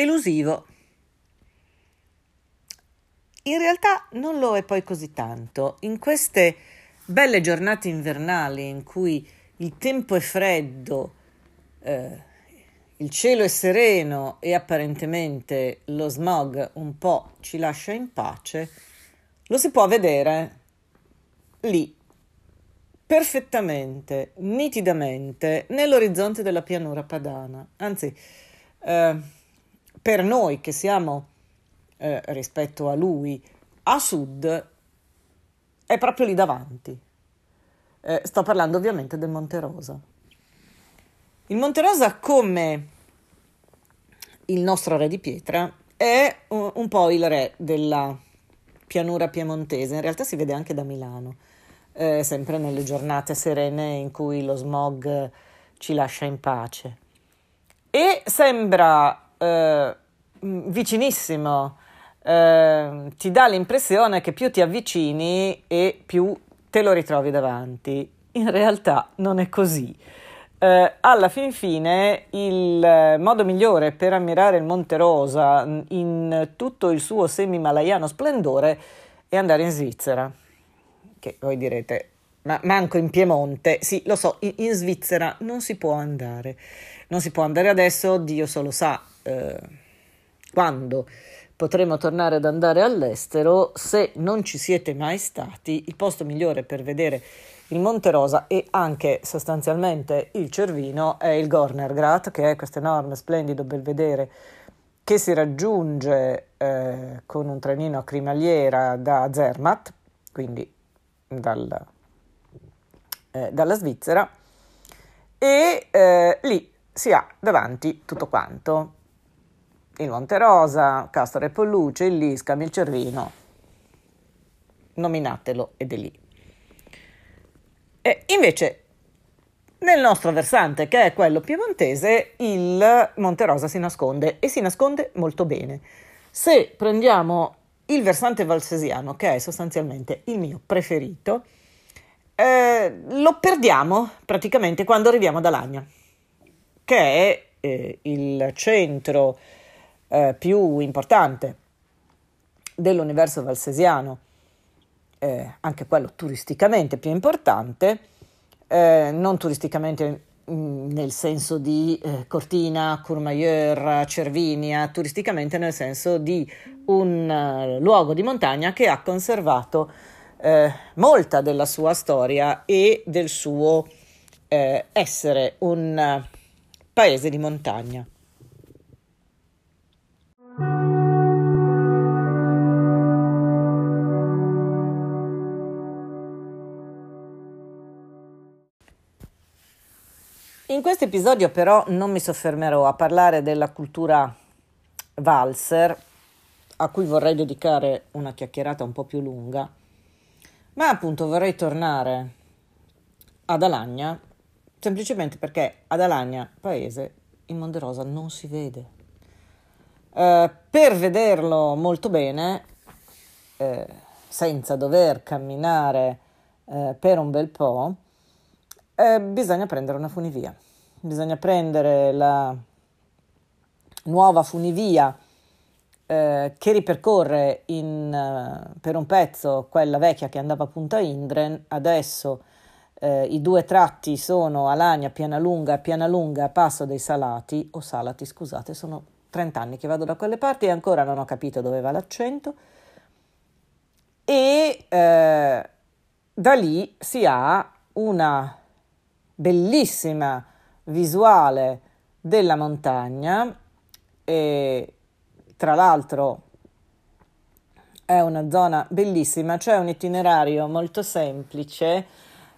elusivo. In realtà non lo è poi così tanto. In queste belle giornate invernali in cui il tempo è freddo, eh, il cielo è sereno e apparentemente lo smog un po' ci lascia in pace, lo si può vedere lì, perfettamente, nitidamente, nell'orizzonte della pianura padana. Anzi, eh, per noi che siamo eh, rispetto a lui a sud, è proprio lì davanti. Eh, sto parlando ovviamente del Monte Rosa. Il Monte Rosa, come il nostro re di pietra, è un, un po' il re della pianura piemontese, in realtà si vede anche da Milano, eh, sempre nelle giornate serene in cui lo smog ci lascia in pace. E sembra eh, vicinissimo, eh, ti dà l'impressione che più ti avvicini e più te lo ritrovi davanti. In realtà non è così eh, alla fin fine il modo migliore per ammirare il Monte Rosa in tutto il suo semi-malaiano splendore è andare in Svizzera. Che voi direte, ma manco in Piemonte. Sì, lo so, in, in Svizzera non si può andare. Non si può andare adesso, Dio solo sa eh, quando potremo tornare ad andare all'estero. Se non ci siete mai stati, il posto migliore per vedere il Monte Rosa e anche sostanzialmente il Cervino è il Gornergrat, che è questo enorme, splendido belvedere che si raggiunge eh, con un trenino a cremaliera da Zermatt, quindi dal, eh, dalla Svizzera, e eh, lì si ha davanti tutto quanto. Il Monte Rosa, Castore Polluce, il Liscam, il Cervino, nominatelo ed è lì. E invece nel nostro versante, che è quello piemontese, il Monte Rosa si nasconde e si nasconde molto bene. Se prendiamo il versante valsesiano, che è sostanzialmente il mio preferito, eh, lo perdiamo praticamente quando arriviamo ad Alagna, che è eh, il centro eh, più importante dell'universo valsesiano eh, anche quello turisticamente più importante, eh, non turisticamente mh, mm, nel senso di eh, Cortina, Courmayeur, Cervinia, turisticamente nel senso di un uh, luogo di montagna che ha conservato eh, molta della sua storia e del suo essere un uh, paese di montagna. In questo episodio però non mi soffermerò a parlare della cultura valser, a cui vorrei dedicare una chiacchierata un po' più lunga, ma appunto vorrei tornare ad Alagna, semplicemente perché ad Alagna, paese, il Monte Rosa non si vede. Eh, per vederlo molto bene, eh, senza dover camminare eh, per un bel po', eh, bisogna prendere una funivia. Bisogna prendere la nuova funivia eh, che ripercorre in, uh, per un pezzo quella vecchia che andava a Punta Indren. Adesso eh, i due tratti sono Alagna, Pianalunga, Pianalunga, Passo dei Salati, o Salati, scusate, sono 30 anni che vado da quelle parti e ancora non ho capito dove va l'accento. E eh, da lì si ha una bellissima visuale della montagna e tra l'altro è una zona bellissima, c'è un itinerario molto semplice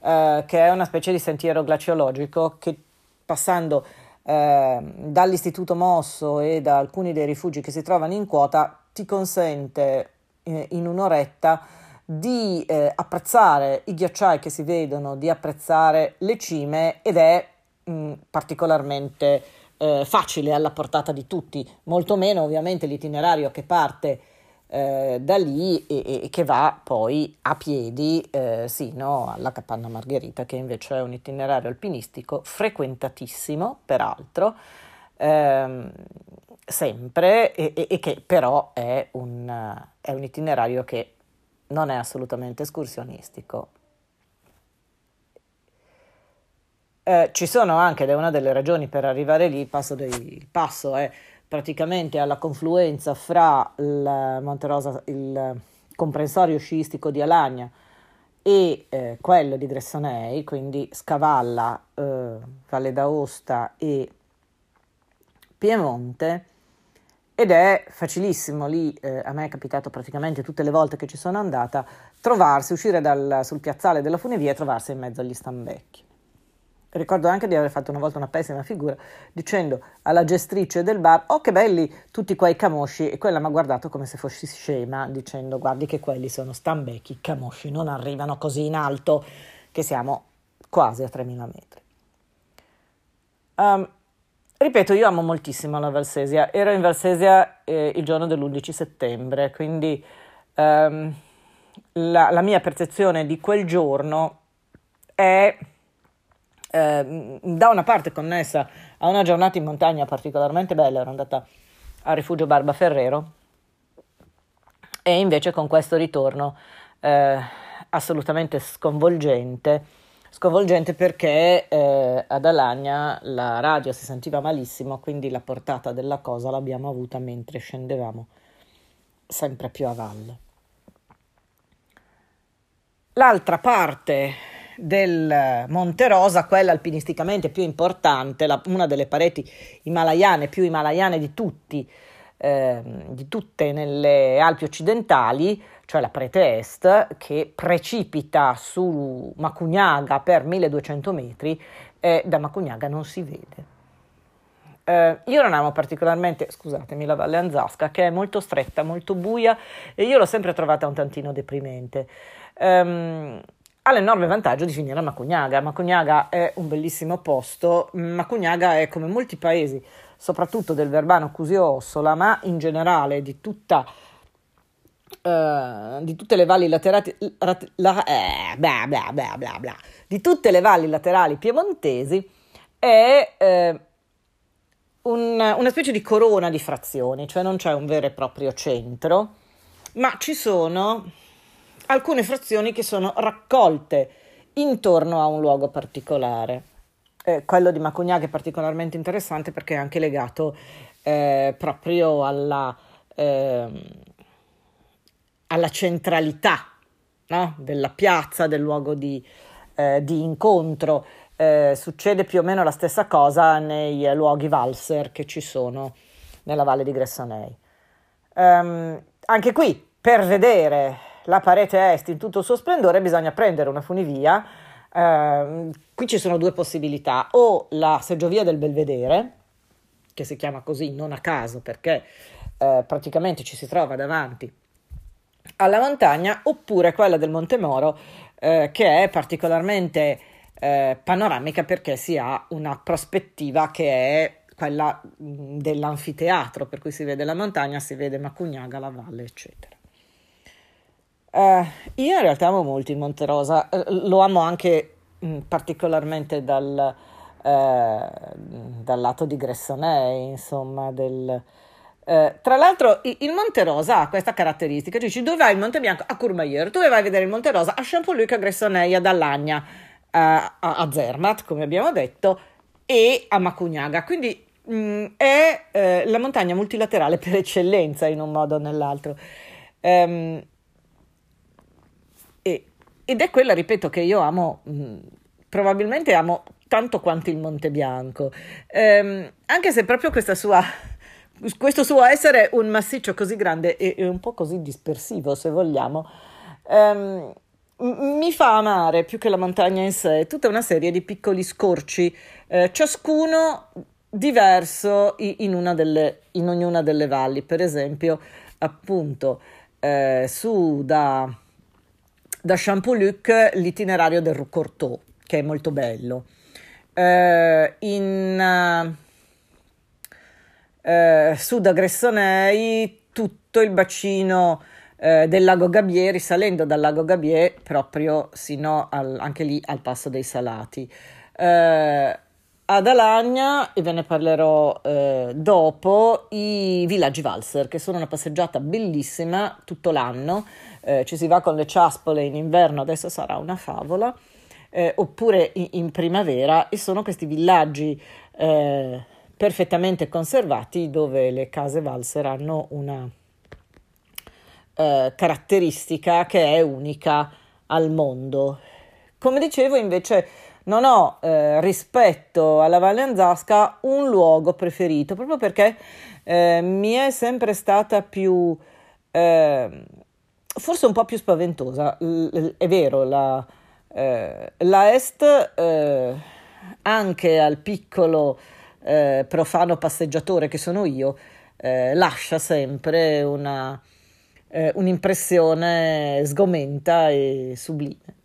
eh, che è una specie di sentiero glaciologico che passando eh, dall'istituto Mosso e da alcuni dei rifugi che si trovano in quota ti consente eh, in un'oretta di eh, apprezzare i ghiacciai che si vedono, di apprezzare le cime ed è mh, mm, particolarmente eh, facile alla portata di tutti, molto meno ovviamente l'itinerario che parte eh, da lì e, e, che va poi a piedi eh, sino alla Capanna Margherita, che invece è un itinerario alpinistico frequentatissimo, peraltro, ehm, sempre e, e, e che però è un, è un itinerario che non è assolutamente escursionistico. Eh, ci sono anche, ed è una delle ragioni per arrivare lì, il passo, dei, il passo è praticamente alla confluenza fra il Monterosa, il comprensorio sciistico di Alagna e eh, quello di Gressonei, quindi Scavalla, eh, Valle d'Aosta e Piemonte, ed è facilissimo lì, eh, a me è capitato praticamente tutte le volte che ci sono andata, trovarsi, uscire dal, sul piazzale della funivia e trovarsi in mezzo agli stambecchi. Ricordo anche di aver fatto una volta una pessima figura dicendo alla gestrice del bar: Oh, che belli tutti quei camosci! E quella mi ha guardato come se fossi scema, dicendo: Guardi, che quelli sono stambecchi, camosci non arrivano così in alto, che siamo quasi a 3000 metri. Um, ripeto, io amo moltissimo la Valsesia. Ero in Valsesia eh, il giorno dell'11 settembre, quindi um, la, la mia percezione di quel giorno è eh, da una parte connessa a una giornata in montagna particolarmente bella, ero andata al rifugio Barba Ferrero e invece con questo ritorno eh, assolutamente sconvolgente, sconvolgente perché eh, ad Alagna la radio si sentiva malissimo, quindi la portata della cosa l'abbiamo avuta mentre scendevamo sempre più a valle. L'altra parte del Monte Rosa, quella alpinisticamente più importante, la, una delle pareti himalayane più himalayane di tutti, eh, di tutte nelle Alpi occidentali, cioè la parete est, che precipita su Macugnaga per 1200 metri e da Macugnaga non si vede. Eh, io non amo particolarmente, scusatemi, la Valle Anzasca, che è molto stretta, molto buia e io l'ho sempre trovata un tantino deprimente. Um, ha l'enorme vantaggio di finire a Macugnaga. Macugnaga è un bellissimo posto, Macugnaga è come molti paesi, soprattutto del Verbano Cusio Ossola, ma in generale di tutta Uh, di tutte le valli laterali, la, eh, blah, blah, blah, di tutte le valli laterali piemontesi è eh, un, una specie di corona di frazioni, cioè non c'è un vero e proprio centro, ma ci sono alcune frazioni che sono raccolte intorno a un luogo particolare. Eh, quello di Macugnac è particolarmente interessante perché è anche legato eh, proprio alla, eh, alla centralità no? della piazza, del luogo di, eh, di incontro. Eh, succede più o meno la stessa cosa nei luoghi valser che ci sono nella valle di Gressonei. Um, anche qui, per vedere la parete est in tutto il suo splendore, bisogna prendere una funivia. Eh, qui ci sono due possibilità, o la seggiovia del Belvedere, che si chiama così non a caso perché eh, praticamente ci si trova davanti alla montagna, oppure quella del Monte Moro, eh, che è particolarmente eh, panoramica perché si ha una prospettiva che è quella dell'anfiteatro, per cui si vede la montagna, si vede Macugnaga, la valle, eccetera. Uh, io in realtà amo molto il Monte Rosa, uh, lo amo anche mh, mm, particolarmente dal, uh, dal, lato di Gressonei, insomma, del, tra l'altro il, Monte Rosa ha questa caratteristica, tu dici dove vai il Monte Bianco? A Courmayeur, dove vai a vedere il Monte Rosa? A Champoluc, a Gressonei, ad Allagna, a, a Zermatt, come abbiamo detto, e a Macugnaga, quindi mh, mm, è eh, la montagna multilaterale per eccellenza in un modo o nell'altro. Um, ed è quella, ripeto, che io amo, mh, mm, probabilmente amo tanto quanto il Monte Bianco, ehm, anche se proprio sua, questo suo essere un massiccio così grande e, e un po' così dispersivo, se vogliamo, ehm, mi fa amare più che la montagna in sé tutta una serie di piccoli scorci, eh, ciascuno diverso in, delle, in, ognuna delle valli. Per esempio, appunto, eh, su da da Champoluc l'itinerario del Roucourteau, che è molto bello. Eh, in eh, Sud Aggressonei tutto il bacino eh, del lago Gabier, risalendo dal lago Gabier proprio sino al, anche lì al passo dei Salati. Eh, ad Alagna, e ve ne parlerò eh, dopo, i villaggi valser, che sono una passeggiata bellissima tutto l'anno. Eh, ci si va con le ciaspole in inverno, adesso sarà una favola, eh, oppure in, in, primavera, e sono questi villaggi eh, perfettamente conservati dove le case valser hanno una eh, caratteristica che è unica al mondo. Come dicevo, invece, non ho eh, rispetto alla Valle Anzasca un luogo preferito, proprio perché eh, mi è sempre stata più, eh, forse un po' più spaventosa. L- è vero, la, eh, la Est, eh, anche al piccolo eh, profano passeggiatore che sono io, lascia sempre una, un'impressione sgomenta e sublime.